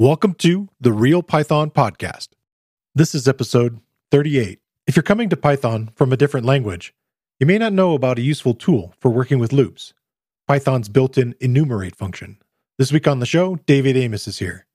Welcome to the Real Python Podcast. This is episode 38. If you're coming to Python from a different language, you may not know about a useful tool for working with loops Python's built in enumerate function. This week on the show, David Amos is here,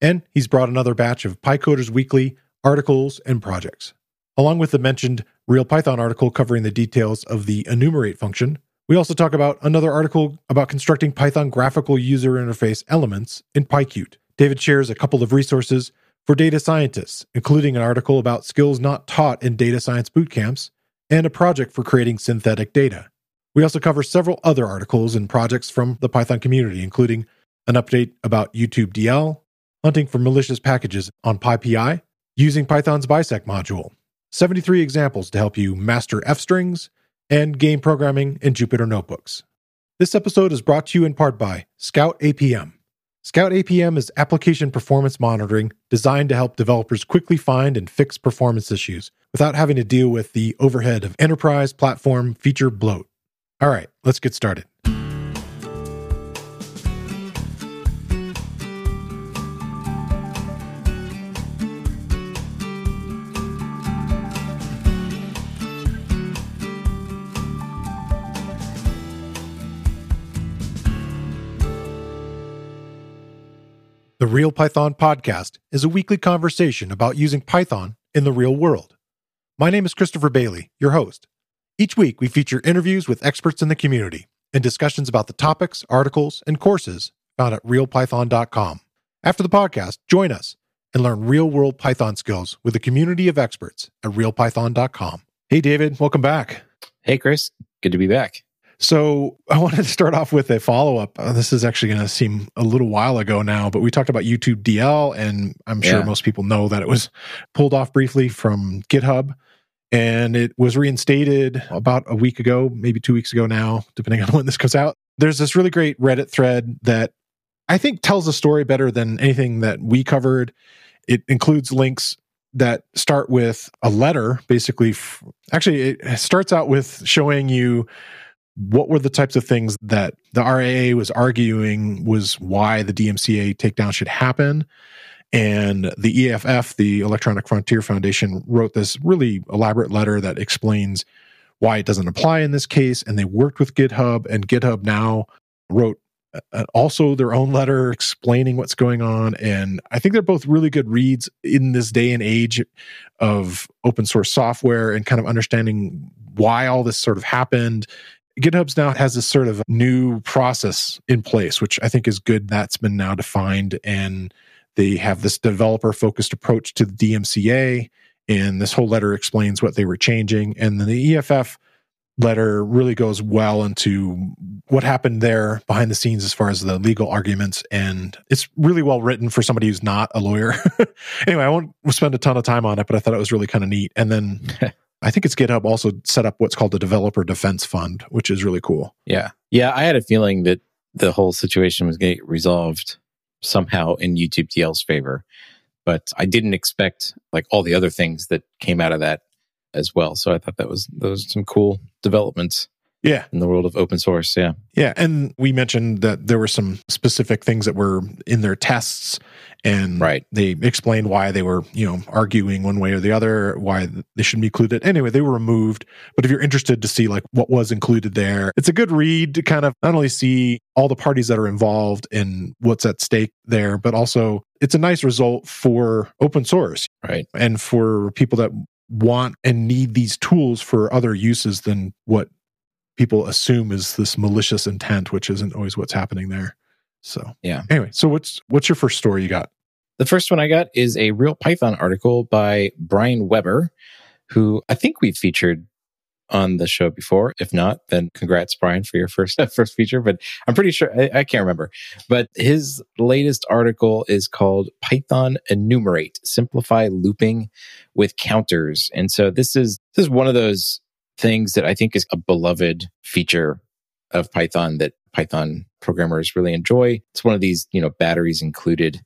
and he's brought another batch of PyCoders Weekly articles and projects. Along with the mentioned Real Python article covering the details of the enumerate function, we also talk about another article about constructing Python graphical user interface elements in PyQt. David shares a couple of resources for data scientists, including an article about skills not taught in data science boot camps and a project for creating synthetic data. We also cover several other articles and projects from the Python community, including an update about YouTube DL, hunting for malicious packages on PyPI, using Python's bisect module, 73 examples to help you master F strings, and game programming in Jupyter notebooks. This episode is brought to you in part by Scout APM. Scout APM is application performance monitoring designed to help developers quickly find and fix performance issues without having to deal with the overhead of enterprise platform feature bloat. All right, let's get started. The Real Python Podcast is a weekly conversation about using Python in the real world. My name is Christopher Bailey, your host. Each week, we feature interviews with experts in the community and discussions about the topics, articles, and courses found at realpython.com. After the podcast, join us and learn real world Python skills with a community of experts at realpython.com. Hey, David, welcome back. Hey, Chris. Good to be back. So I wanted to start off with a follow up. Uh, this is actually going to seem a little while ago now, but we talked about YouTube DL, and I'm sure yeah. most people know that it was pulled off briefly from GitHub, and it was reinstated about a week ago, maybe two weeks ago now, depending on when this goes out. There's this really great Reddit thread that I think tells the story better than anything that we covered. It includes links that start with a letter, basically. Actually, it starts out with showing you what were the types of things that the RIAA was arguing was why the DMCA takedown should happen. And the EFF, the Electronic Frontier Foundation, wrote this really elaborate letter that explains why it doesn't apply in this case. And they worked with GitHub, and GitHub now wrote uh, also their own letter explaining what's going on. And I think they're both really good reads in this day and age of open source software and kind of understanding why all this sort of happened GitHub's now has this sort of new process in place, which I think is good. That's been now defined, and they have this developer focused approach to the DMCA. And this whole letter explains what they were changing. And then the EFF letter really goes well into what happened there behind the scenes as far as the legal arguments. And it's really well written for somebody who's not a lawyer. anyway, I won't spend a ton of time on it, but I thought it was really kind of neat. And then I think it's GitHub also set up what's called the Developer Defense Fund, which is really cool. Yeah. Yeah. I had a feeling that the whole situation was going to get resolved somehow in YouTube DL's favor. But I didn't expect like all the other things that came out of that as well. So I thought that was those some cool developments. Yeah. In the world of open source. Yeah. Yeah. And we mentioned that there were some specific things that were in their tests and right. they explained why they were, you know, arguing one way or the other, why they shouldn't be included. Anyway, they were removed. But if you're interested to see like what was included there, it's a good read to kind of not only see all the parties that are involved and what's at stake there, but also it's a nice result for open source. Right. And for people that want and need these tools for other uses than what people assume is this malicious intent, which isn't always what's happening there. So yeah. Anyway, so what's what's your first story you got? The first one I got is a real Python article by Bryan Weber, who I think we've featured on the show before. If not, then congrats, Bryan, for your first first feature. But I'm pretty sure I, I, can't remember. But his latest article is called Python Enumerate: Simplify Looping with Counters. And so this is this is one of those things that I think is a beloved feature of Python that Python programmers really enjoy. It's one of these, you know, batteries included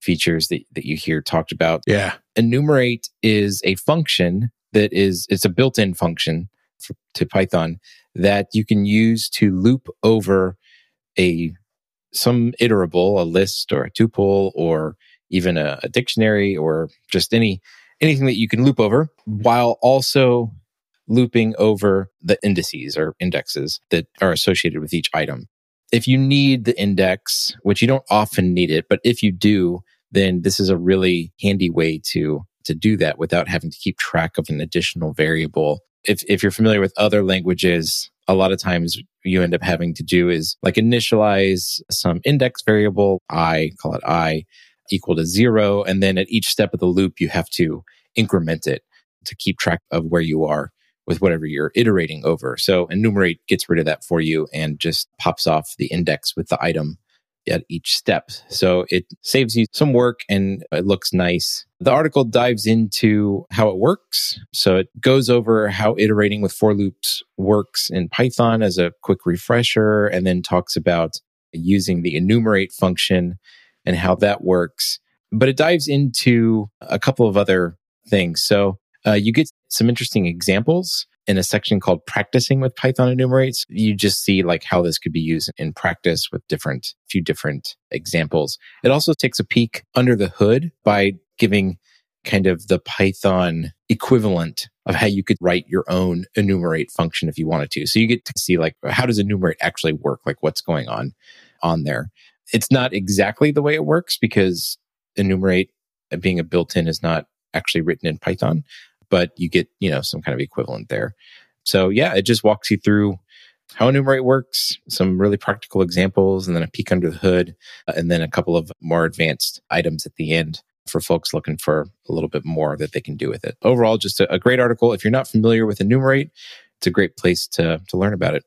features that, that you hear talked about. Yeah. Enumerate is a function that is, it's a built in function for, to Python that you can use to loop over a, some iterable, a list or a tuple or even a, a dictionary or just any anything that you can loop over while also looping over the indices or indexes that are associated with each item. If you need the index, which you don't often need it, but if you do, then this is a really handy way to to do that without having to keep track of an additional variable. If if you're familiar with other languages, a lot of times you end up having to do is like initialize some index variable, i, call it i, equal to zero. And then at each step of the loop, you have to increment it to keep track of where you are with whatever you're iterating over. So enumerate gets rid of that for you and just pops off the index with the item at each step. So it saves you some work and it looks nice. The article dives into how it works. So it goes over how iterating with for loops works in Python as a quick refresher and then talks about using the enumerate function and how that works. But it dives into a couple of other things. So uh, you get some interesting examples in a section called practicing with Python enumerates. You just see like how this could be used in practice with different, few different examples. It also takes a peek under the hood by giving kind of the Python equivalent of how you could write your own enumerate function if you wanted to. So you get to see like, how does enumerate actually work? Like what's going on on there? It's not exactly the way it works because enumerate being a built-in is not actually written in Python but you get, you know, some kind of equivalent there. So yeah, it just walks you through how enumerate works, some really practical examples, and then a peek under the hood, uh, and then a couple of more advanced items at the end for folks looking for a little bit more that they can do with it. Overall, just a, a great article. If you're not familiar with enumerate, it's a great place to to learn about it.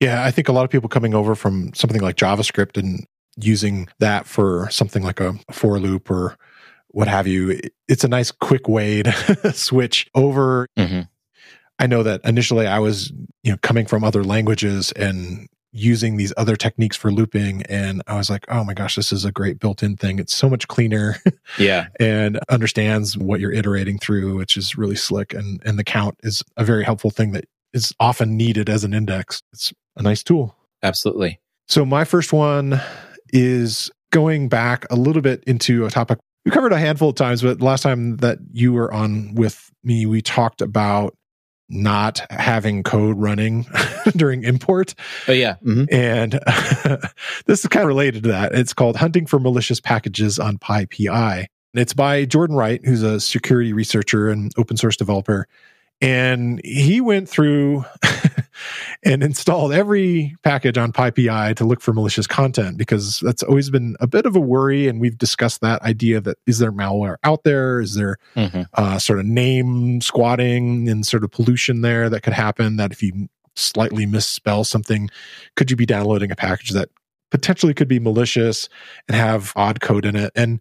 Yeah, I think a lot of people coming over from something like JavaScript and using that for something like a for loop or what have you. It's a nice quick way to switch over. Mm-hmm. I know that initially I was, you know, coming from other languages and using these other techniques for looping and I was like, "Oh my gosh, this is a great built-in thing. It's so much cleaner." Yeah. and understands what you're iterating through, which is really slick and and the count is a very helpful thing that is often needed as an index. It's a nice tool. Absolutely. So my first one is going back a little bit into a topic we covered a handful of times, but last time that you were on with me, we talked about not having code running during import. Oh yeah. Mm-hmm. And this is kind of related to that. It's called Hunting for Malicious Packages on PyPI. It's by Jordan Wright, who's a security researcher and open source developer. And he went through and installed every package on PyPI to look for malicious content because that's always been a bit of a worry. And we've discussed that idea that is there malware out there? Is there mm-hmm. uh, sort of name squatting and sort of pollution there that could happen? That if you slightly misspell something, could you be downloading a package that potentially could be malicious and have odd code in it? And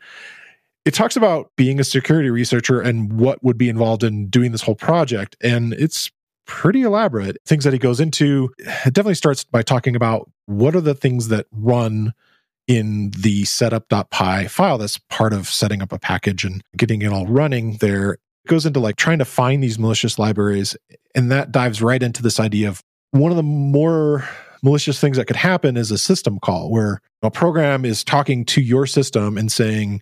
it talks about being a security researcher and what would be involved in doing this whole project. And it's pretty elaborate. Things that he goes into, it definitely starts by talking about what are the things that run in the setup.py file that's part of setting up a package and getting it all running there. It goes into like trying to find these malicious libraries. And that dives right into this idea of one of the more malicious things that could happen is a system call where a program is talking to your system and saying,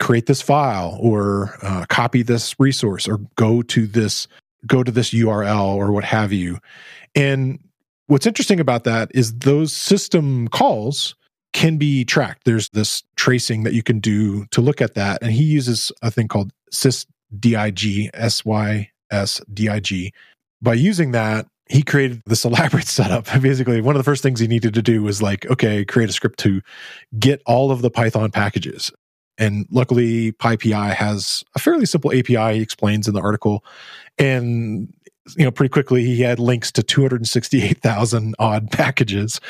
create this file or uh, copy this resource or go to this go to this URL or what have you. And what's interesting about that is those system calls can be tracked. There's this tracing that you can do to look at that. And he uses a thing called sysdig, S Y S D I G. By using that, he created this elaborate setup. Basically, one of the first things he needed to do was like, okay, create a script to get all of the Python packages. And luckily, PyPI has a fairly simple API, he explains in the article. And you know, pretty quickly he had links to 268,000 odd packages.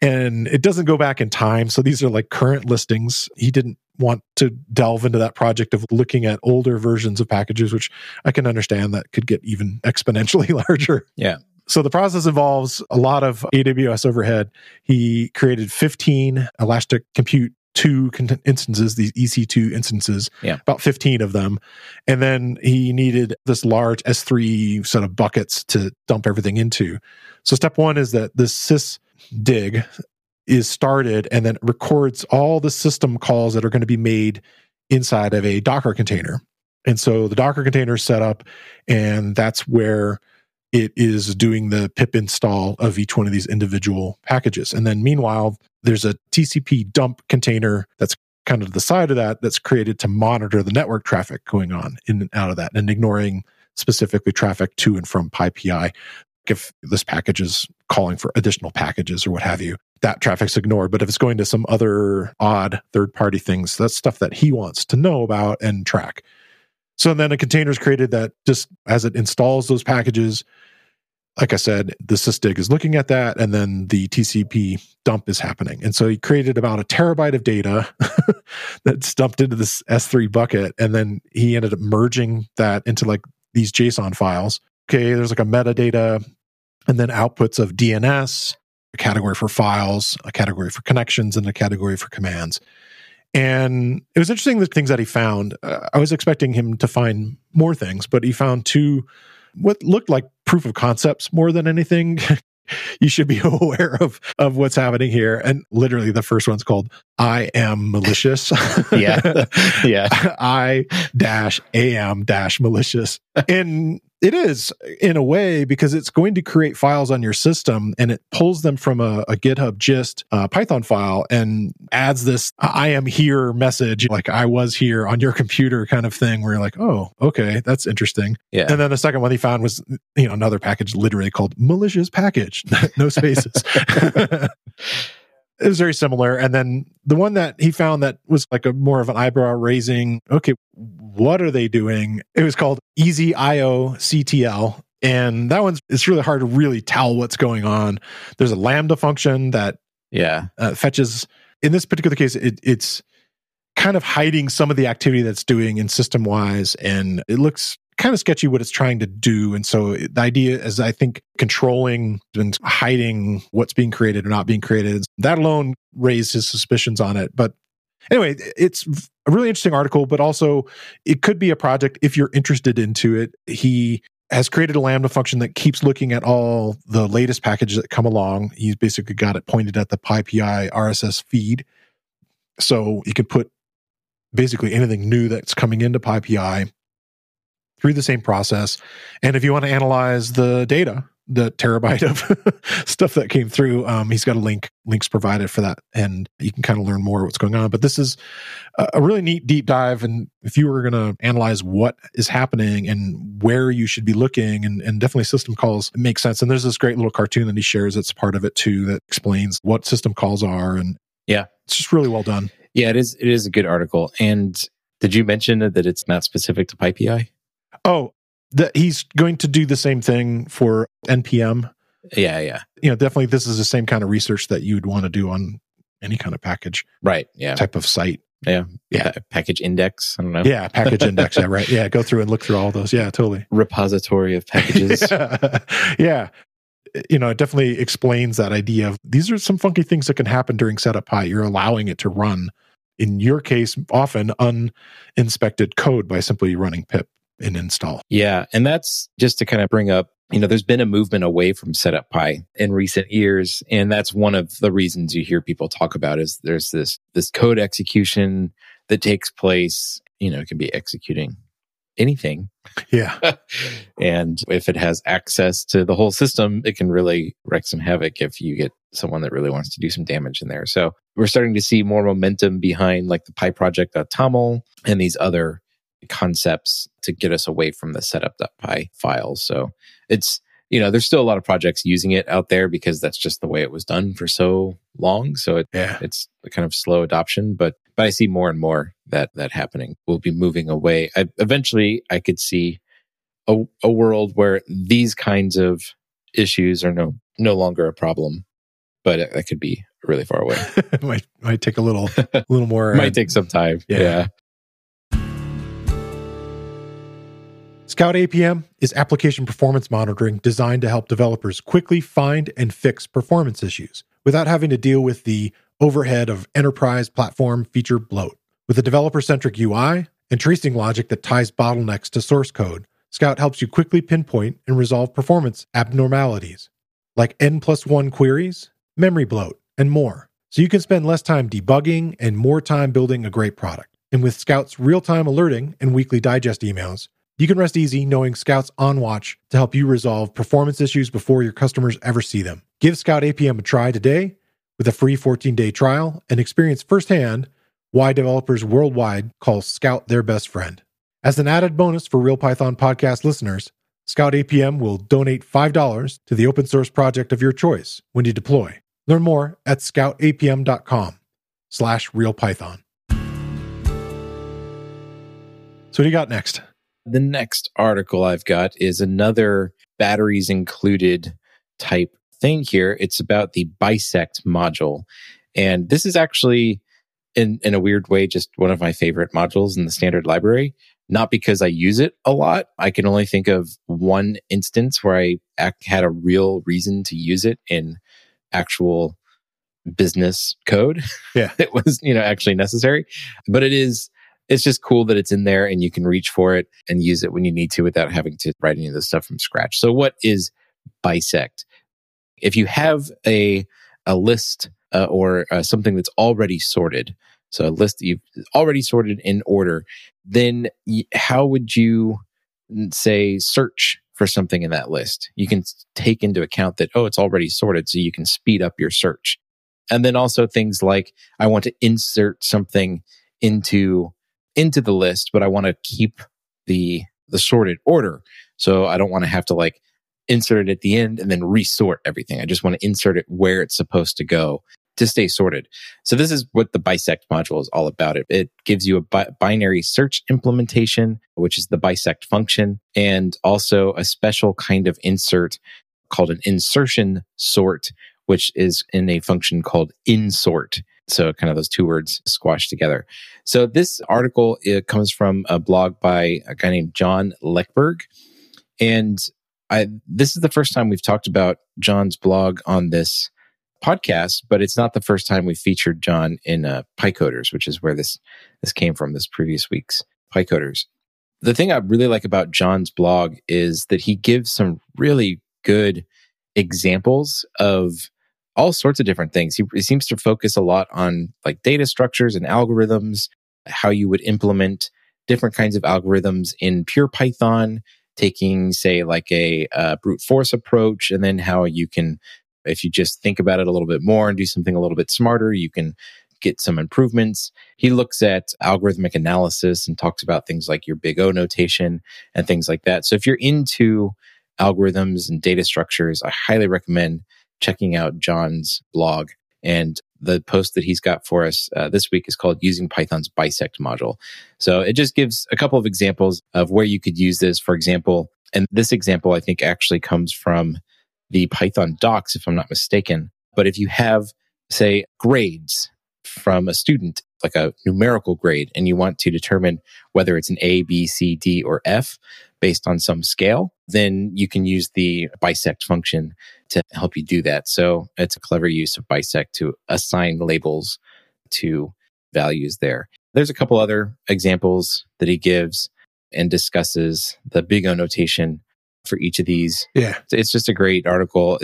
And it doesn't go back in time. So these are like current listings. He didn't want to delve into that project of looking at older versions of packages, which I can understand that could get even exponentially larger. Yeah. So the process involves a lot of AWS overhead. He created 15 Elastic Compute two instances, these EC2 instances, yeah. about 15 of them. And then he needed this large S3 set of buckets to dump everything into. So step one is that this sysdig is started and then records all the system calls that are going to be made inside of a Docker container. And so the Docker container is set up, and that's where it is doing the pip install of each one of these individual packages. And then meanwhile, there's a TCP dump container that's kind of the side of that that's created to monitor the network traffic going on in and out of that and ignoring specifically traffic to and from PyPI. If this package is calling for additional packages or what have you, that traffic's ignored. But if it's going to some other odd third party things, that's stuff that he wants to know about and track. So then a container is created that just as it installs those packages, like I said, the sysdig is looking at that, and then the TCP dump is happening. And so he created about a terabyte of data that's dumped into this S3 bucket, and then he ended up merging that into like these JSON files. Okay, there's like a metadata, and then outputs of DNS, a category for files, a category for connections, and a category for commands. And it was interesting the things that he found. Uh, I was expecting him to find more things, but he found two what looked like proof of concepts more than anything. you should be aware of of what's happening here. And literally, the first one's called "I am malicious." yeah, yeah. I dash am dash malicious, and it is in a way because it's going to create files on your system and it pulls them from a, a GitHub gist uh, Python file and adds this I am here message, like I was here on your computer kind of thing where you're like, oh, okay, that's interesting. Yeah. And then the second one he found was, you know, another package literally called malicious package, no spaces. it was very similar. And then the one that he found that was like a more of an eyebrow raising, okay, what are they doing? It was called Easy IO CTL. And that one's, it's really hard to really tell what's going on. There's a Lambda function that yeah uh, fetches, in this particular case, it, it's kind of hiding some of the activity that's doing in system wise. And it looks kind of sketchy what it's trying to do. And so the idea is, I think, controlling and hiding what's being created or not being created. That alone raised his suspicions on it. But anyway, it's a really interesting article, but also it could be a project if you're interested into it. He has created a Lambda function that keeps looking at all the latest packages that come along. He's basically got it pointed at the PyPI RSS feed. So you can put basically anything new that's coming into PyPI through the same process. And if you want to analyze the data, the terabyte of stuff that came through, um, he's got a link, links provided for that. And you can kind of learn more what's going on. But this is a really neat deep dive. And if you were going to analyze what is happening and where you should be looking and, and definitely system calls, it makes sense. And there's this great little cartoon that he shares that's part of it too that explains what system calls are. And yeah, it's just really well done. Yeah, it is. It is a good article. And did you mention that it's not specific to PyPI? Oh, that he's going to do the same thing for npm. Yeah, yeah. You know, definitely this is the same kind of research that you'd want to do on any kind of package. Right. Yeah. Type of site. Yeah. Yeah. Pa- package index. I don't know. Yeah. Package index. Yeah. Right. Yeah. Go through and look through all those. Yeah. Totally. Repository of packages. yeah. yeah. You know, it definitely explains that idea of these are some funky things that can happen during setup.py. You're allowing it to run, in your case, often uninspected code by simply running pip and install. Yeah. And that's just to kind of bring up, you know, there's been a movement away from setup.py in recent years. And that's one of the reasons you hear people talk about is there's this, this code execution that takes place, you know, it can be executing anything. Yeah. and if it has access to the whole system, it can really wreak some havoc if you get someone that really wants to do some damage in there. So we're starting to see more momentum behind like the pyproject.toml and these other concepts to get us away from the setup.py files. So it's, you know, there's still a lot of projects using it out there because that's just the way it was done for so long. So it, yeah. it's a kind of slow adoption, but, but I see more and more that, that happening. We'll be moving away. I, eventually I could see a, a world where these kinds of issues are no, no longer a problem, but that could be really far away. might, might take a little, a little more. might uh, take some time. yeah. yeah. Scout APM is application performance monitoring designed to help developers quickly find and fix performance issues without having to deal with the overhead of enterprise platform feature bloat. With a developer centric UI and tracing logic that ties bottlenecks to source code, Scout helps you quickly pinpoint and resolve performance abnormalities like N plus one queries, memory bloat, and more. so you can spend less time debugging and more time building a great product. And with Scout's real time alerting and weekly digest emails, you can rest easy knowing Scout's on watch to help you resolve performance issues before your customers ever see them. Give Scout APM a try today with a free 14 day trial and experience firsthand why developers worldwide call Scout their best friend. As an added bonus for Real Python podcast listeners, Scout APM will donate $5 to the open source project of your choice when you deploy. Learn more at scoutapm.com slash realpython. So what do you got next? The next article I've got is another batteries included type thing here. It's about the bisect module. And this is actually in, in a weird way, just one of my favorite modules in the standard library. Not because I use it a lot. I can only think of one instance where I had a real reason to use it in actual business code. Yeah. it was, you know, actually necessary. But it is it's just cool that it's in there and you can reach for it and use it when you need to without having to write any of this stuff from scratch. So what is bisect? If you have a, a list uh, or uh, something that's already sorted, so a list that you've already sorted in order, then y- how would you say search for something in that list? You can take into account that, oh, it's already sorted. So you can speed up your search. And then also things like I want to insert something into into the list, but I want to keep the the sorted order. So I don't want to have to like insert it at the end and then resort everything. I just want to insert it where it's supposed to go to stay sorted. So this is what the bisect module is all about. It, it gives you a bi- binary search implementation, which is the bisect function, and also a special kind of insert called an insertion sort, which is in a function called insort. So kind of those two words squashed together. So this article it comes from a blog by a guy named John Lekberg. And I, this is the first time we've talked about John's blog on this podcast, but it's not the first time we featured John in uh, PyCoders, which is where this this came from. This previous week's PyCoders. The thing I really like about John's blog is that he gives some really good examples of all sorts of different things. He, he seems to focus a lot on like data structures and algorithms, how you would implement different kinds of algorithms in pure Python, taking, say, like a, a brute force approach, and then how you can, if you just think about it a little bit more and do something a little bit smarter, you can get some improvements. He looks at algorithmic analysis and talks about things like your big O notation and things like that. So if you're into algorithms and data structures, I highly recommend checking out John's blog. And the post that he's got for us uh, this week is called Using Python's Bisect module. So it just gives a couple of examples of where you could use this. For example, and this example I think actually comes from the Python docs, if I'm not mistaken. But if you have, say, grades from a student, like a numerical grade, and you want to determine whether it's an A, B, C, D, or F based on some scale, then you can use the bisect function to help you do that. So it's a clever use of bisect to assign labels to values there. There's a couple other examples that he gives and discusses the big O notation for each of these. Yeah. It's just a great article.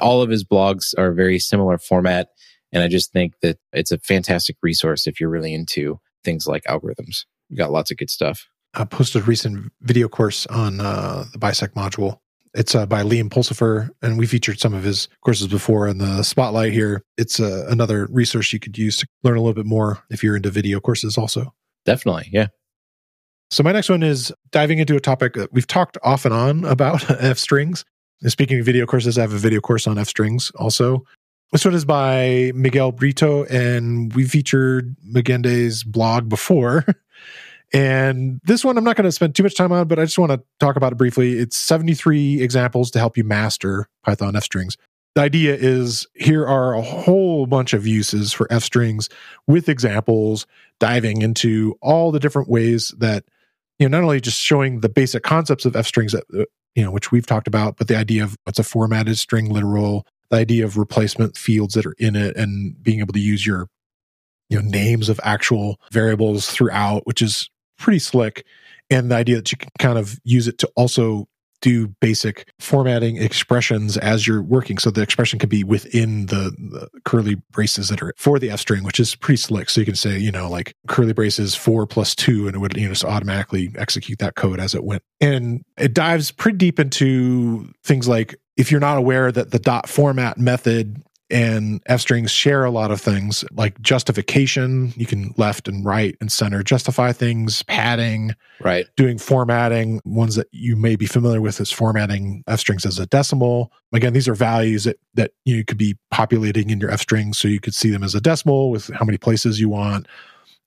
All of his blogs are very similar format. And I just think that it's a fantastic resource if you're really into things like algorithms. You got lots of good stuff. I posted a recent video course on uh, the Bisect module. It's uh, by Liam Pulsifer, and we featured some of his courses before in the spotlight here. It's uh, another resource you could use to learn a little bit more if you're into video courses, also. Definitely, yeah. So, my next one is diving into a topic that we've talked off and on about F strings. And speaking of video courses, I have a video course on F strings also. This one is by Miguel Brito, and we featured Megende's blog before. And this one, I'm not going to spend too much time on, but I just want to talk about it briefly. It's 73 examples to help you master Python F strings. The idea is here are a whole bunch of uses for F strings with examples, diving into all the different ways that, you know, not only just showing the basic concepts of F strings that, uh, you know, which we've talked about, but the idea of what's a formatted string literal, the idea of replacement fields that are in it and being able to use your, you know, names of actual variables throughout, which is pretty slick. And the idea that you can kind of use it to also do basic formatting expressions as you're working. So the expression can be within the, the, curly braces that are for the F string, which is pretty slick. So you can say, you know, like curly braces four plus two, and it would, you know, just automatically execute that code as it went. And it dives pretty deep into things like if you're not aware that the dot format method and F strings share a lot of things like justification. You can left and right and center justify things, padding, right? Doing formatting. Ones that you may be familiar with is formatting F strings as a decimal. Again, these are values that that you could be populating in your F strings, so you could see them as a decimal with how many places you want.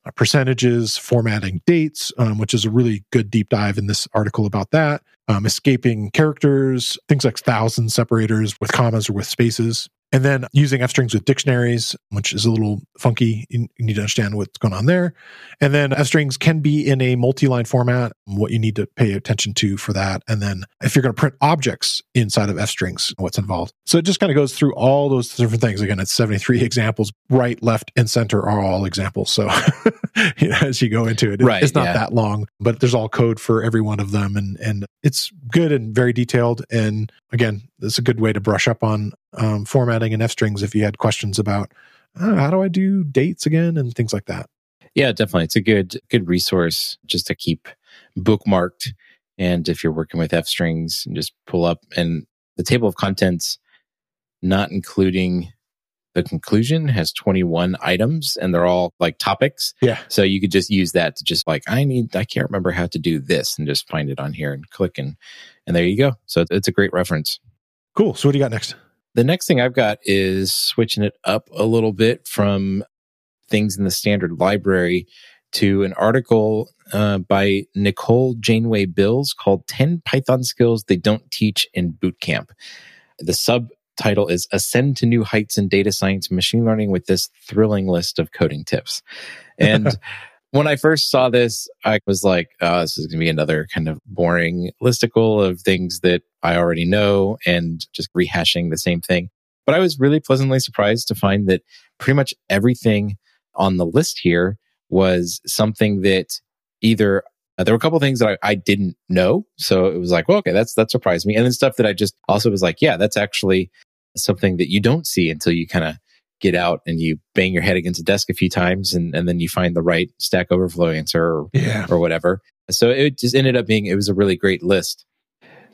Uh, percentages, formatting dates, um, which is a really good deep dive in this article about that. Um, escaping characters, things like thousand separators with commas or with spaces. And then using F strings with dictionaries, which is a little funky. You need to understand what's going on there. And then F strings can be in a multi line format, what you need to pay attention to for that. And then if you're going to print objects inside of F strings, what's involved. So it just kind of goes through all those different things. Again, it's 73 examples. Right, left, and center are all examples. So you know, as you go into it, right, it's not yeah. that long, but there's all code for every one of them. And, and it's good and very detailed. And again, it's a good way to brush up on um, formatting and F strings if you had questions about uh, how do I do dates again and things like that. Yeah, definitely. It's a good good resource just to keep bookmarked. And if you're working with F strings, and just pull up and the table of contents, not including the conclusion, has 21 items and they're all like topics. Yeah. So you could just use that to just like, I need, I can't remember how to do this and just find it on here and click and, and there you go. So it's a great reference. Cool. So what do you got next? The next thing I've got is switching it up a little bit from things in the standard library to an article uh, by Nicole Janeway Bills called 10 Python Skills They Don't Teach in Bootcamp. The subtitle is Ascend to New Heights in Data Science and Machine Learning with this thrilling list of coding tips. And when I first saw this, I was like, oh, this is going to be another kind of boring listicle of things that I already know and just rehashing the same thing. But I was really pleasantly surprised to find that pretty much everything on the list here was something that either uh, there were a couple things that I, I, didn't know. So it was like, well, okay, that's that surprised me. And then stuff that I just also was like, yeah, that's actually something that you don't see until you kind of get out and you bang your head against a desk a few times and, and then you find the right stack overflow answer or, yeah. or whatever. So it just ended up being, it was a really great list.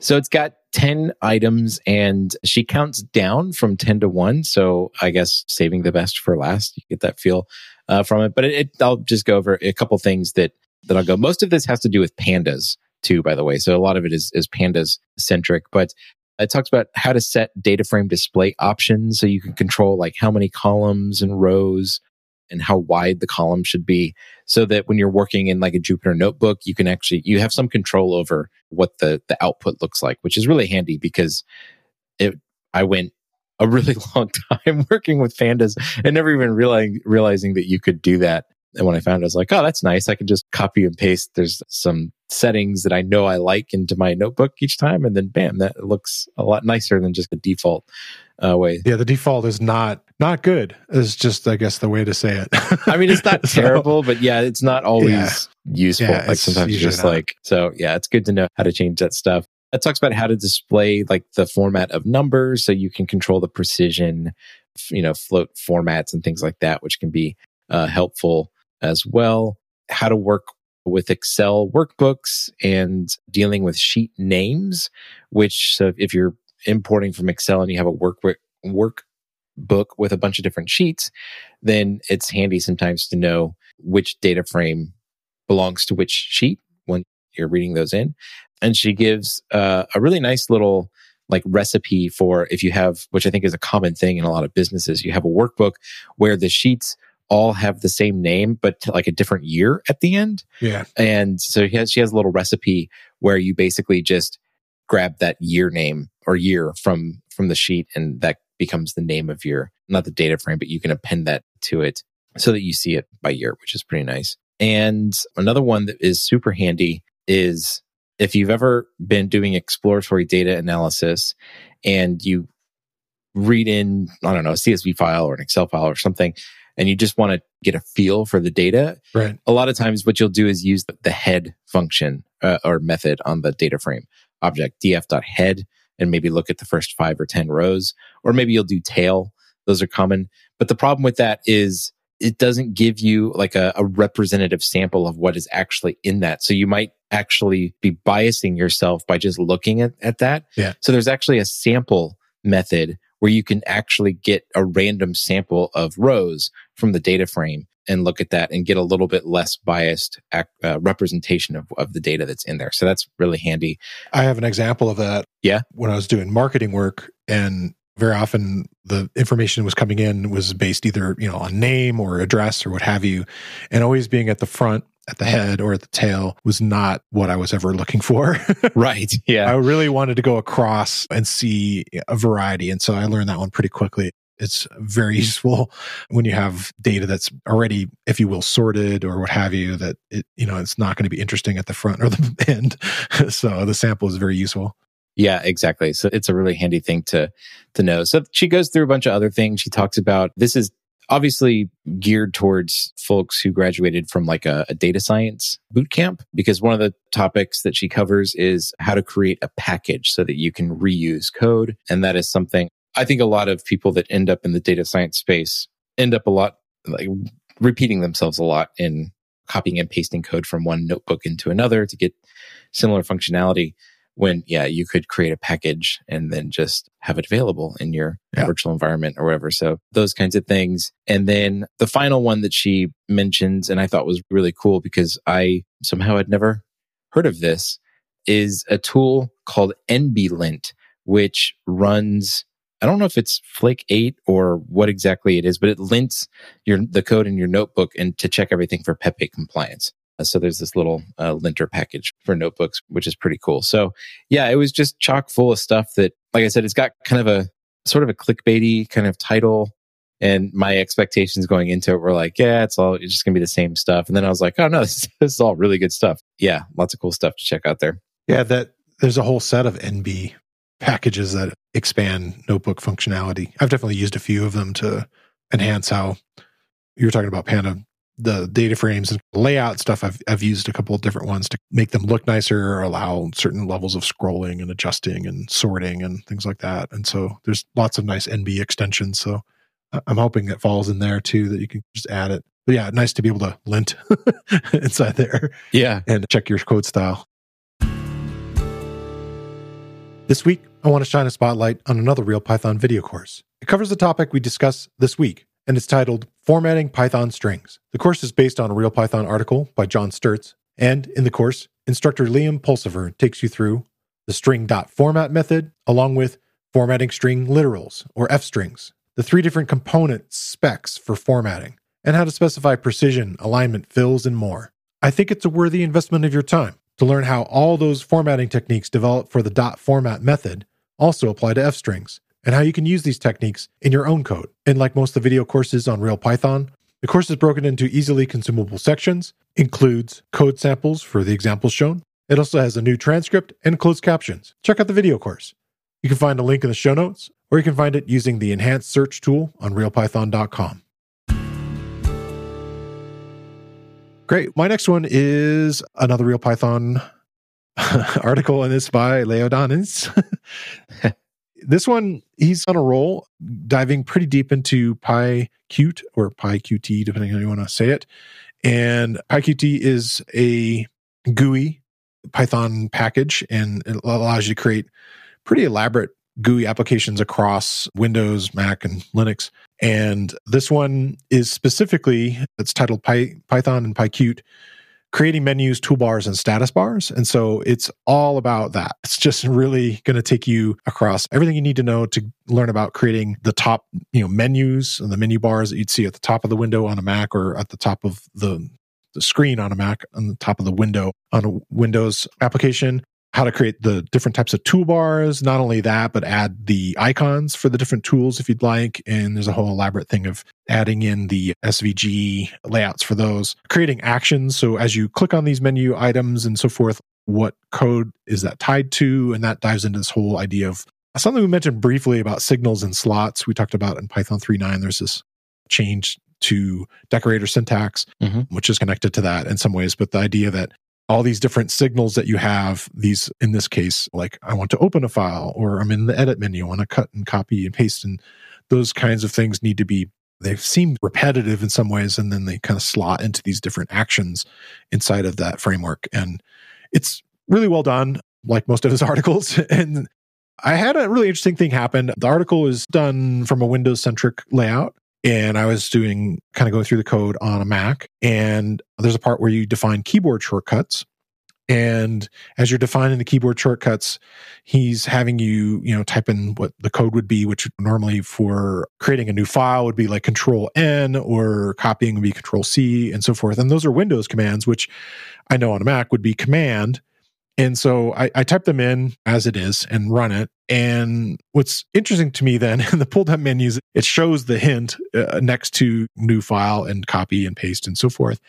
So it's got 10 items and she counts down from 10 to 1. So I guess saving the best for last, you get that feel uh, from it. But it, it, I'll just go over a couple things that, that I'll go. Most of this has to do with pandas too, by the way. So a lot of it is, is pandas centric, but it talks about how to set data frame display options so you can control like how many columns and rows and how wide the column should be so that when you're working in like a Jupyter notebook, you can actually, you have some control over what the, the output looks like, which is really handy because it, I went a really long time working with pandas and never even realizing, realizing that you could do that. And when I found it, I was like, oh, that's nice. I can just copy and paste. There's some settings that I know I like into my notebook each time. And then bam, that looks a lot nicer than just the default uh, way. Yeah, the default is not not good. Is just I guess the way to say it. I mean, it's not so, terrible, but yeah, it's not always yeah. useful. Yeah, like sometimes you're just not. like so. Yeah, it's good to know how to change that stuff. It talks about how to display like the format of numbers so you can control the precision, you know, float formats and things like that, which can be uh, helpful as well. How to work with Excel workbooks and dealing with sheet names, which so if you're importing from Excel and you have a workbook workbook with a bunch of different sheets, then it's handy sometimes to know which data frame belongs to which sheet when you're reading those in. And she gives uh, a really nice little like recipe for if you have, which I think is a common thing in a lot of businesses, you have a workbook where the sheets all have the same name, but like a different year at the end. Yeah. And so she has, she has a little recipe where you basically just grab that year name or year from, from the sheet and that becomes the name of your, not the data frame, but you can append that to it so that you see it by year, which is pretty nice. And another one that is super handy is if you've ever been doing exploratory data analysis and you read in, I don't know, a CSV file or an Excel file or something, and you just want to get a feel for the data, right. a lot of times what you'll do is use the, head function uh, or method on the data frame. Object df.head and maybe look at the first five or 10 rows, or maybe you'll do tail. Those are common. But the problem with that is it doesn't give you like a, a, representative sample of what is actually in that. So you might actually be biasing yourself by just looking at, at that. Yeah. So there's actually a sample method where you can actually get a random sample of rows from the data frame and look at that and get a little bit less biased uh, representation of, of the data that's in there. So that's really handy. I have an example of that. Yeah. When I was doing marketing work and very often the information was coming in was based either you know on name or address or what have you and always being at the front at the head or at the tail was not what i was ever looking for right yeah i really wanted to go across and see a variety and so i learned that one pretty quickly it's very useful when you have data that's already if you will sorted or what have you that it you know it's not going to be interesting at the front or the end so the sample is very useful yeah, exactly. So it's a really handy thing to to know. So she goes through a bunch of other things. She talks about this is obviously geared towards folks who graduated from like a, a, data science boot camp because one of the topics that she covers is how to create a package so that you can reuse code and that is something i think a lot of people that end up in the data science space end up a lot like repeating themselves a lot in copying and pasting code from one notebook into another to get similar functionality when yeah you could create a package and then just have it available in your yeah. virtual environment or whatever so those kinds of things and then the final one that she mentions and i thought was really cool because i somehow had never heard of this is a tool called nblint which runs I don't know if it's Flake 8 or what exactly it is, but it lints your the code in your notebook and to check everything for PEP 8 compliance. Uh, so there's this little uh, linter package for notebooks, which is pretty cool. So yeah, it was just chock full of stuff that, like I said, it's got kind of a sort of a clickbaity kind of title. And my expectations going into it were like, yeah, it's all, it's just going to be the same stuff. And then I was like, oh no, this, this is all really good stuff. Yeah, lots of cool stuff to check out there. Yeah, that there's a whole set of NB packages that expand notebook functionality. I've definitely used a few of them to enhance how you were talking about Panda the data frames and layout stuff. I've, I've used a couple of different ones to make them look nicer or allow certain levels of scrolling and adjusting and sorting and things like that. And so there's lots of nice nb extensions. So i'm hoping it falls in there too that you can just add it. But yeah nice to be able to lint inside there yeah. and check your code style. This week i want to shine a spotlight on another real python video course it covers the topic we discuss this week and it's titled Formatting Python Strings. The course is based on a real Python article by John Sturtz, and in the course, instructor Liam Pulsifer takes you through the string.format method, along with formatting string literals, or F strings, the three different component specs for formatting, and how to specify precision, alignment, fills, and more. I think it's a worthy investment of your time to learn how all those formatting techniques developed for the dot format method also apply to F strings and how you can use these techniques in your own code. And like most of the video courses on Real Python, the course is broken into easily consumable sections, includes code samples for the examples shown. It also has a new transcript and closed captions. Check out the video course. You can find a link in the show notes, or you can find it using the enhanced search tool on realpython.com. Great. My next one is another Real Python article, and this by Leodanis. this one, he's on a roll, diving pretty deep into PyQt or PyQt, depending on how you want to say it. And PyQt is a GUI Python package and it allows you to create pretty elaborate GUI applications across Windows, Mac, and Linux. And this one is specifically, it's titled Py, Python and PyQt creating menus, toolbars, and status bars. And so it's all about that. It's just really going to take you across everything you need to know to learn about creating the top, you know, menus and the menu bars that you'd see at the top of the window on a Mac or at the top of the the screen on a Mac on the top of the window on a Windows application how to create the different types of toolbars. Not only that, but add the icons for the different tools if you'd like. And there's a whole elaborate thing of adding in the SVG layouts for those, creating actions. So as you click on these menu items and so forth, what code is that tied to? And that dives into this whole idea of something we mentioned briefly about signals and slots. We talked about in Python 3.9, there's this change to decorator syntax, mm-hmm. which is connected to that in some ways. But the idea that all these different signals that you have these in this case like i want to open a file or i'm in the edit menu i want to cut and copy and paste and those kinds of things need to be they seem repetitive in some ways and then they kind of slot into these different actions inside of that framework and it's really well done like most of his articles and i had a really interesting thing happen. The article is done from a windows centric layout and I was doing kind of going through the code on a Mac. And there's a part where you define keyboard shortcuts. And as you're defining the keyboard shortcuts, he's having you, you know, type in what the code would be, which normally for creating a new file would be like control N or copying would be control C and so forth. And those are Windows commands, which I know on a Mac would be command. And so I, I type them in as it is and run it. And what's interesting to me then in the pull down menus, it shows the hint uh, next to new file and copy and paste and so forth.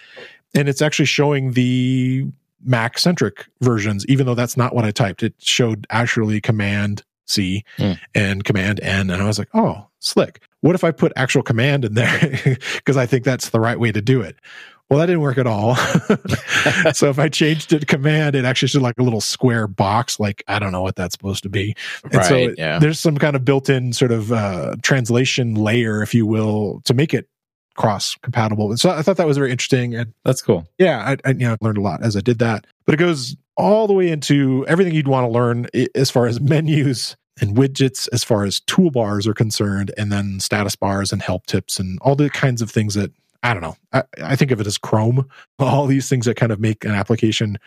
And it's actually showing the Mac centric versions, even though that's not what I typed. It showed actually Command C mm. and Command N. And I was like, oh, slick. What if I put actual command in there? Because I think that's the right way to do it. Well, that didn't work at all. so if I changed it to command, it actually should like a little square box. Like I don't know what that's supposed to be. And right, so it, yeah. there's some kind of built-in sort of uh, translation layer, if you will, to make it cross compatible. And so I thought that was very interesting. And that's cool. Yeah, I, I you know learned a lot as I did that. But it goes all the way into everything you'd want to learn as far as menus and widgets as far as toolbars are concerned, and then status bars and help tips and all the kinds of things that I don't know. I, I think of it as Chrome, all these things that kind of make an application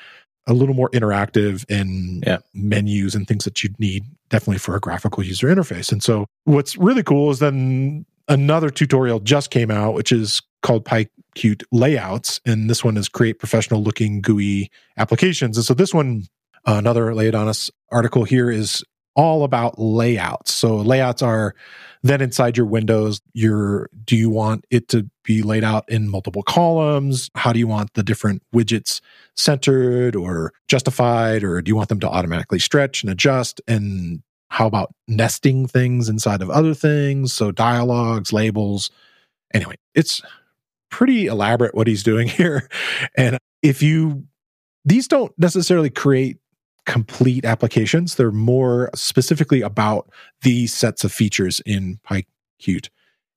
a little more interactive in yeah. menus and things that you'd need definitely for a graphical user interface. And so what's really cool is then another tutorial just came out, which is called PyQt layouts. And this one is create professional looking GUI applications. And so this one, uh, another Leodanis article here is all about layouts. So layouts are then inside your windows, your do you want it to be laid out in multiple columns? How do you want the different widgets centered or justified or do you want them to automatically stretch and adjust and how about nesting things inside of other things? So dialogues, labels. Anyway, it's pretty elaborate what he's doing here. And if you these don't necessarily create complete applications. They're more specifically about these sets of features in PyQt.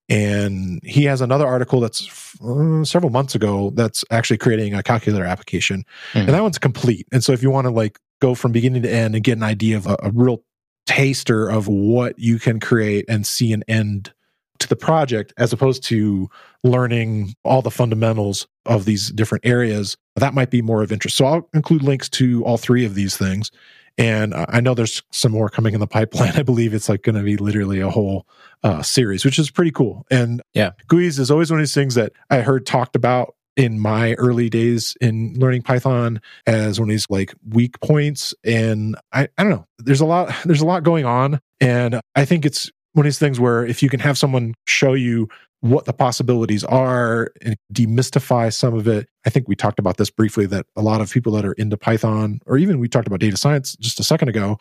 And he has another article that's uh, several months ago that's actually creating a calculator application. Mm. And that one's complete. And so if you want to like go from beginning to end and get an idea of a, a real taster of what you can create and see an end to the project as opposed to learning all the fundamentals of these different areas, that might be more of interest. So I'll include links to all three of these things. And I know there's some more coming in the pipeline. I believe it's like going to be literally a whole uh, series, which is pretty cool. And yeah, GUIs is always one of these things that I heard talked about in my early days in learning Python as one of these like weak points. And I, I don't know, there's a lot, there's a lot going on. And I think it's one of these things where if you can have someone show you what the possibilities are and demystify some of it. I think we talked about this briefly that a lot of people that are into Python, or even we talked about data science just a second ago,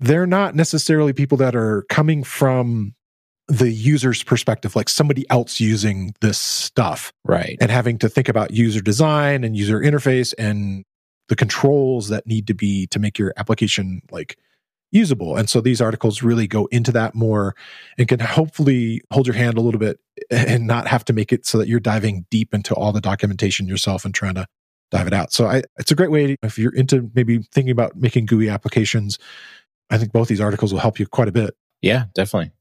they're not necessarily people that are coming from the user's perspective, like somebody else using this stuff. Right. And having to think about user design and user interface and the controls that need to be to make your application like usable. And so these articles really go into that more and can hopefully hold your hand a little bit and not have to make it so that you're diving deep into all the documentation yourself and trying to dive it out. So I, it's a great way if you're into maybe thinking about making GUI applications. I think both these articles will help you quite a bit. Yeah, definitely.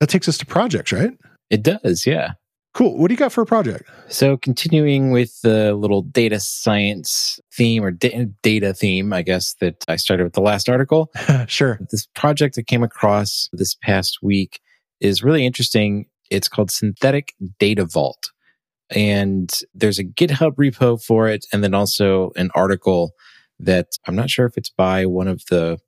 That takes us to projects, right? It does, yeah. Cool. What do you got for a project? So, continuing with the little data science theme or da- data theme, I guess, that I started with the last article. sure. This project I came across this past week is really interesting. It's called Synthetic Data Vault. And there's a GitHub repo for it, and then also an article that I'm not sure if it's by one of the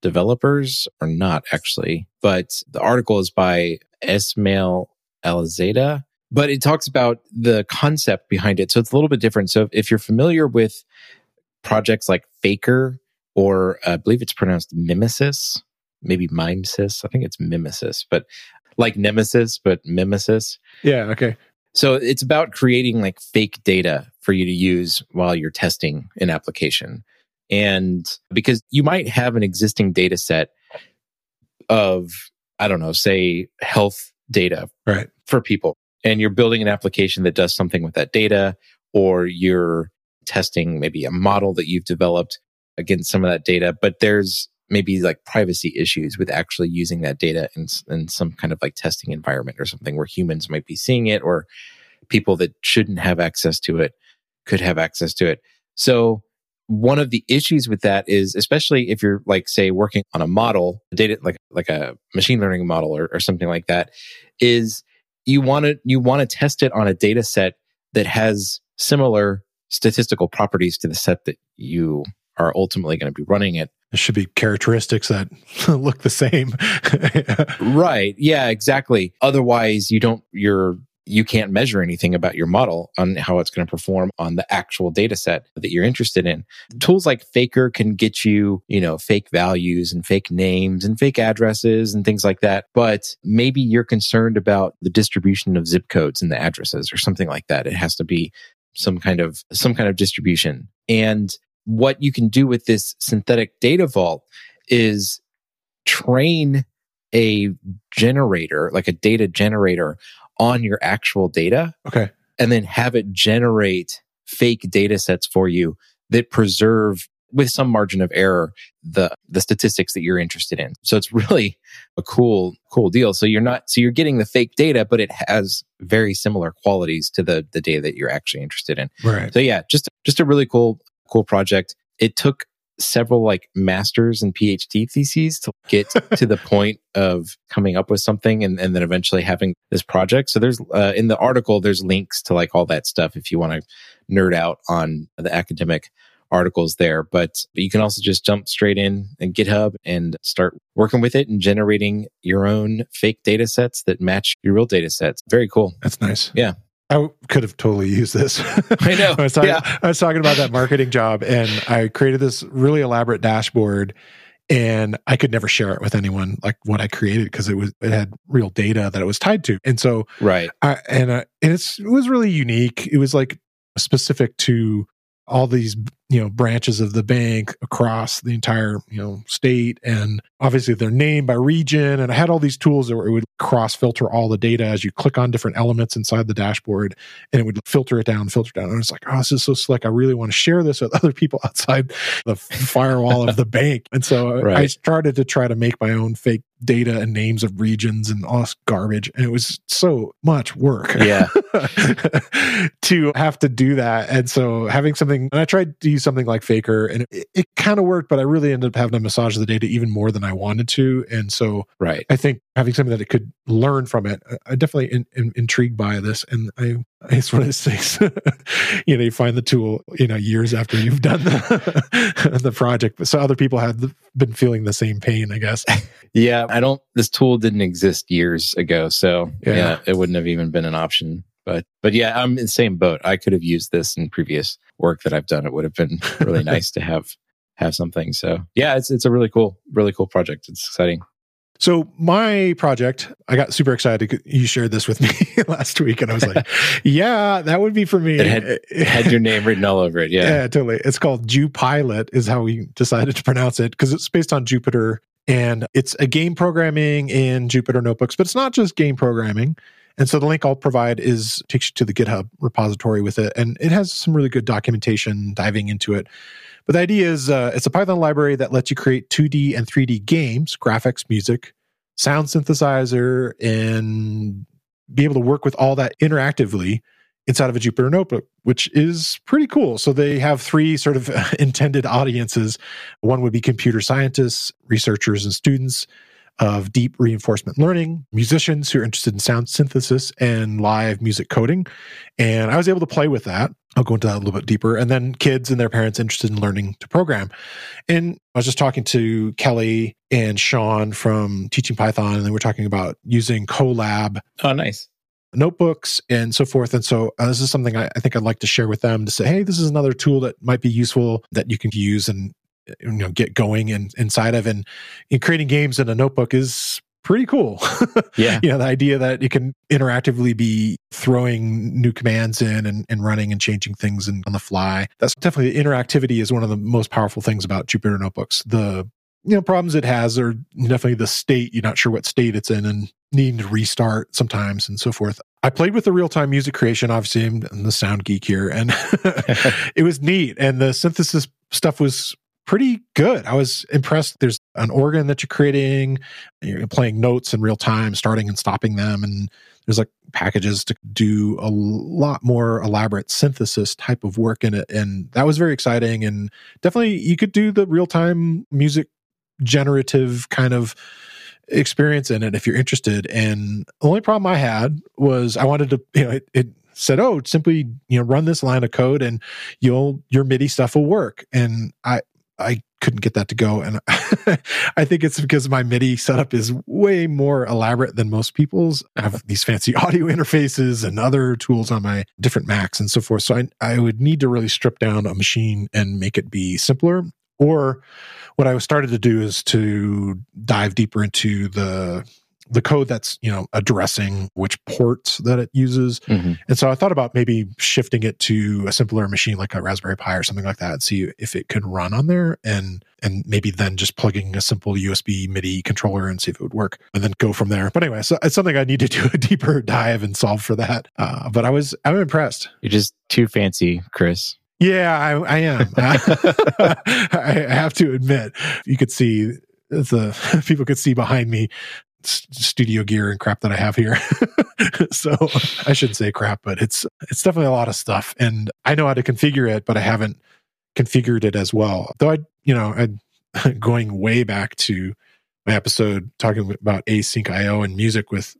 developers or not, actually. But the article is by Esmail Alzada, but it talks about the concept behind it. So it's a little bit different. So if you're familiar with projects like Faker, or uh, I believe it's pronounced Mimesis, maybe Mimesis. I think it's Mimesis, but like Nemesis, but Mimesis. Yeah. Okay. So it's about creating like fake data for you to use while you're testing an application. And because you might have an existing data set of, I don't know, say health data right. for people, and you're building an application that does something with that data, or you're testing maybe a model that you've developed against some of that data, but there's maybe like privacy issues with actually using that data in, in some kind of like testing environment or something where humans might be seeing it or people that shouldn't have access to it could have access to it. So one of the issues with that is especially if you're like say working on a model data like like a machine learning model or, or something like that is you want to you want to test it on a data set that has similar statistical properties to the set that you are ultimately going to be running it there should be characteristics that look the same. right. Yeah, exactly. Otherwise, you don't, you're, you can't measure anything about your model on how it's going to perform on the actual data set that you're interested in. Tools like Faker can get you, you know, fake values and fake names and fake addresses and things like that. But maybe you're concerned about the distribution of zip codes and the addresses or something like that. It has to be some kind of, some kind of distribution. And what you can do with this synthetic data vault is train a generator, like a data generator on your actual data. Okay. And then have it generate fake data sets for you that preserve with some margin of error the the statistics that you're interested in. So it's really a cool cool deal. So you're not so you're getting the fake data but it has very similar qualities to the the data that you're actually interested in. Right. So yeah, just just a really cool cool project. It took several like masters and PhD theses to get to the point of coming up with something and, and then eventually having this project. So there's uh, in the article, there's links to like all that stuff if you want to nerd out on the academic articles there. But, but you can also just jump straight in and GitHub and start working with it and generating your own fake data sets that match your real data sets. Very cool. That's nice. Yeah. I could have totally used this. I know. I, was talking, yeah. I was talking about that marketing job and I created this really elaborate dashboard and I could never share it with anyone like what I created because it was it had real data that it was tied to. And so right. I, and uh, and it's it was really unique. It was like specific to all these you know branches of the bank across the entire you know state and obviously they're named by region and i had all these tools that would cross filter all the data as you click on different elements inside the dashboard and it would filter it down filter it down and it's like oh this is so slick i really want to share this with other people outside the firewall of the bank and so right. i started to try to make my own fake data and names of regions and all this garbage. And it was so much work. Yeah. to have to do that. And so having something, and I tried to use something like Faker and it, it kind of worked, but I really ended up having to massage the data even more than I wanted to. And so right. I think having something that it could learn from it, I definitely in, in, intrigued by this. And I, it's one of those things, you know, you find the tool, you know, years after you've done the, the project. So other people have been feeling the same pain, I guess. Yeah. I don't, this tool didn't exist years ago. So yeah, yeah it wouldn't have even been an option. But, but yeah, I'm in the same boat. I could have used this in previous work that I've done. It would have been really nice to have, have something. So yeah, it's, it's a really cool, really cool project. It's exciting. So my project, I got super excited. You shared this with me last week, and I was like, "Yeah, that would be for me." It had, it had your name written all over it. Yeah, yeah, totally. It's called Jupylet, is how we decided to pronounce it because it's based on Jupyter, and it's a game programming in Jupyter notebooks. But it's not just game programming. And so the link I'll provide is takes you to the GitHub repository with it, and it has some really good documentation diving into it. But the idea is uh, it's a Python library that lets you create 2D and 3D games, graphics, music, sound synthesizer, and be able to work with all that interactively inside of a Jupyter notebook, which is pretty cool. So they have three sort of intended audiences. One would be computer scientists, researchers, and students of deep reinforcement learning, musicians who are interested in sound synthesis and live music coding. And I was able to play with that. I'll go into that a little bit deeper. And then kids and their parents interested in learning to program. And I was just talking to Kelly and Sean from Teaching Python, and they were talking about using Colab. Oh, nice notebooks and so forth. And so uh, this is something I, I, think I'd like to share with them to say, hey, this is another tool that might be useful that you can use and you know get going and inside of and in creating games in a notebook is pretty cool. Yeah. you know, the idea that you can interactively be throwing new commands in and, and running and changing things and on the fly. That's definitely interactivity is one of the most powerful things about Jupyter notebooks. The you know problems it has are definitely the state you're not sure what state it's in and needing to restart sometimes and so forth i played with the real-time music creation obviously i'm the sound geek here and it was neat and the synthesis stuff was pretty good i was impressed there's an organ that you're creating you're playing notes in real time starting and stopping them and there's like packages to do a lot more elaborate synthesis type of work in it and that was very exciting and definitely you could do the real-time music generative kind of experience in it if you're interested. And the only problem I had was I wanted to, you know, it, it said, "Oh, simply you know run this line of code and you'll your MIDI stuff will work." And I I couldn't get that to go, and I think it's because my MIDI setup is way more elaborate than most people's. I have these fancy audio interfaces and other tools on my different Macs and so forth. So I I would need to really strip down a machine and make it be simpler, or what I started to do is to dive deeper into the the code that's you know addressing which ports that it uses. Mm-hmm. and so i thought about maybe shifting it to a simpler machine like a raspberry pi or something like that and see if it could run on there and and maybe then just plugging a simple usb midi controller and see if it would work and then go from there. But anyway so it's something i need to do a deeper dive and solve for that. Uh, but i was i'm impressed. You're just too fancy chris. Yeah, I, I am. I have to admit, you could see the people could see behind me studio gear and crap that I have here. so I shouldn't say crap, but it's it's definitely a lot of stuff, and I know how to configure it, but I haven't configured it as well. Though I, you know, I going way back to my episode talking about async IO and music with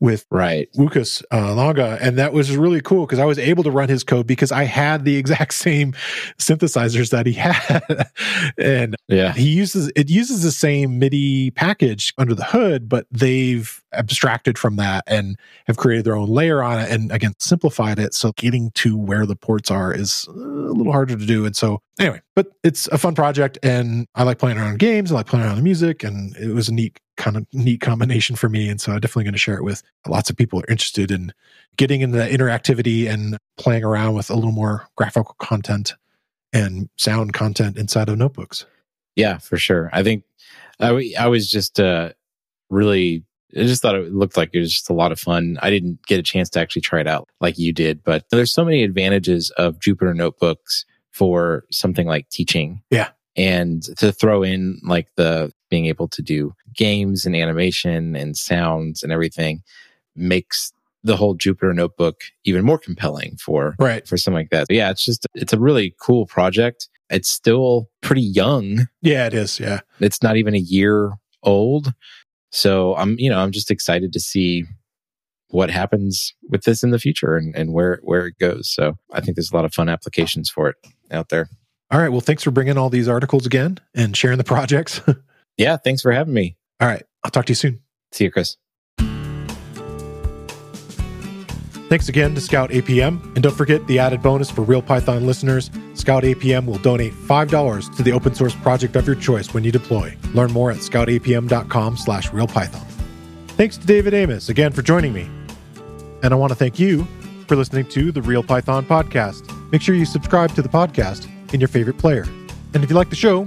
with right. Lucas uh, Langa, and that was really cool because I was able to run his code because I had the exact same synthesizers that he had, and yeah, he uses it uses the same MIDI package under the hood, but they've abstracted from that and have created their own layer on it, and again simplified it. So getting to where the ports are is a little harder to do, and so anyway, but it's a fun project, and I like playing around games, I like playing around the music, and it was a neat kind of neat combination for me. And so I'm definitely going to share it with lots of people who are interested in getting into that interactivity and playing around with a little more graphical content and sound content inside of notebooks. Yeah, for sure. I think I, I was just uh, really, I just thought it looked like it was just a lot of fun. I didn't get a chance to actually try it out like you did, but there's so many advantages of Jupyter notebooks for something like teaching. Yeah. And to throw in like the being able to do games and animation and sounds and everything makes the whole Jupyter notebook even more compelling for right. for something like that. But yeah, it's just it's a really cool project. It's still pretty young. Yeah, it is. Yeah. It's not even a year old. So I'm, you know, I'm just excited to see what happens with this in the future and, and where where it goes. So I think there's a lot of fun applications for it out there. All right. Well, thanks for bringing all these articles again and sharing the projects. Yeah, thanks for having me. All right. I'll talk to you soon. See you, Chris. Thanks again to Scout APM. And don't forget the added bonus for Real Python listeners Scout APM will donate $5 to the open source project of your choice when you deploy. Learn more at scoutapm.com slash realpython. Thanks to David Amos again for joining me. And I want to thank you for listening to the Real Python podcast. Make sure you subscribe to the podcast in your favorite player. And if you like the show,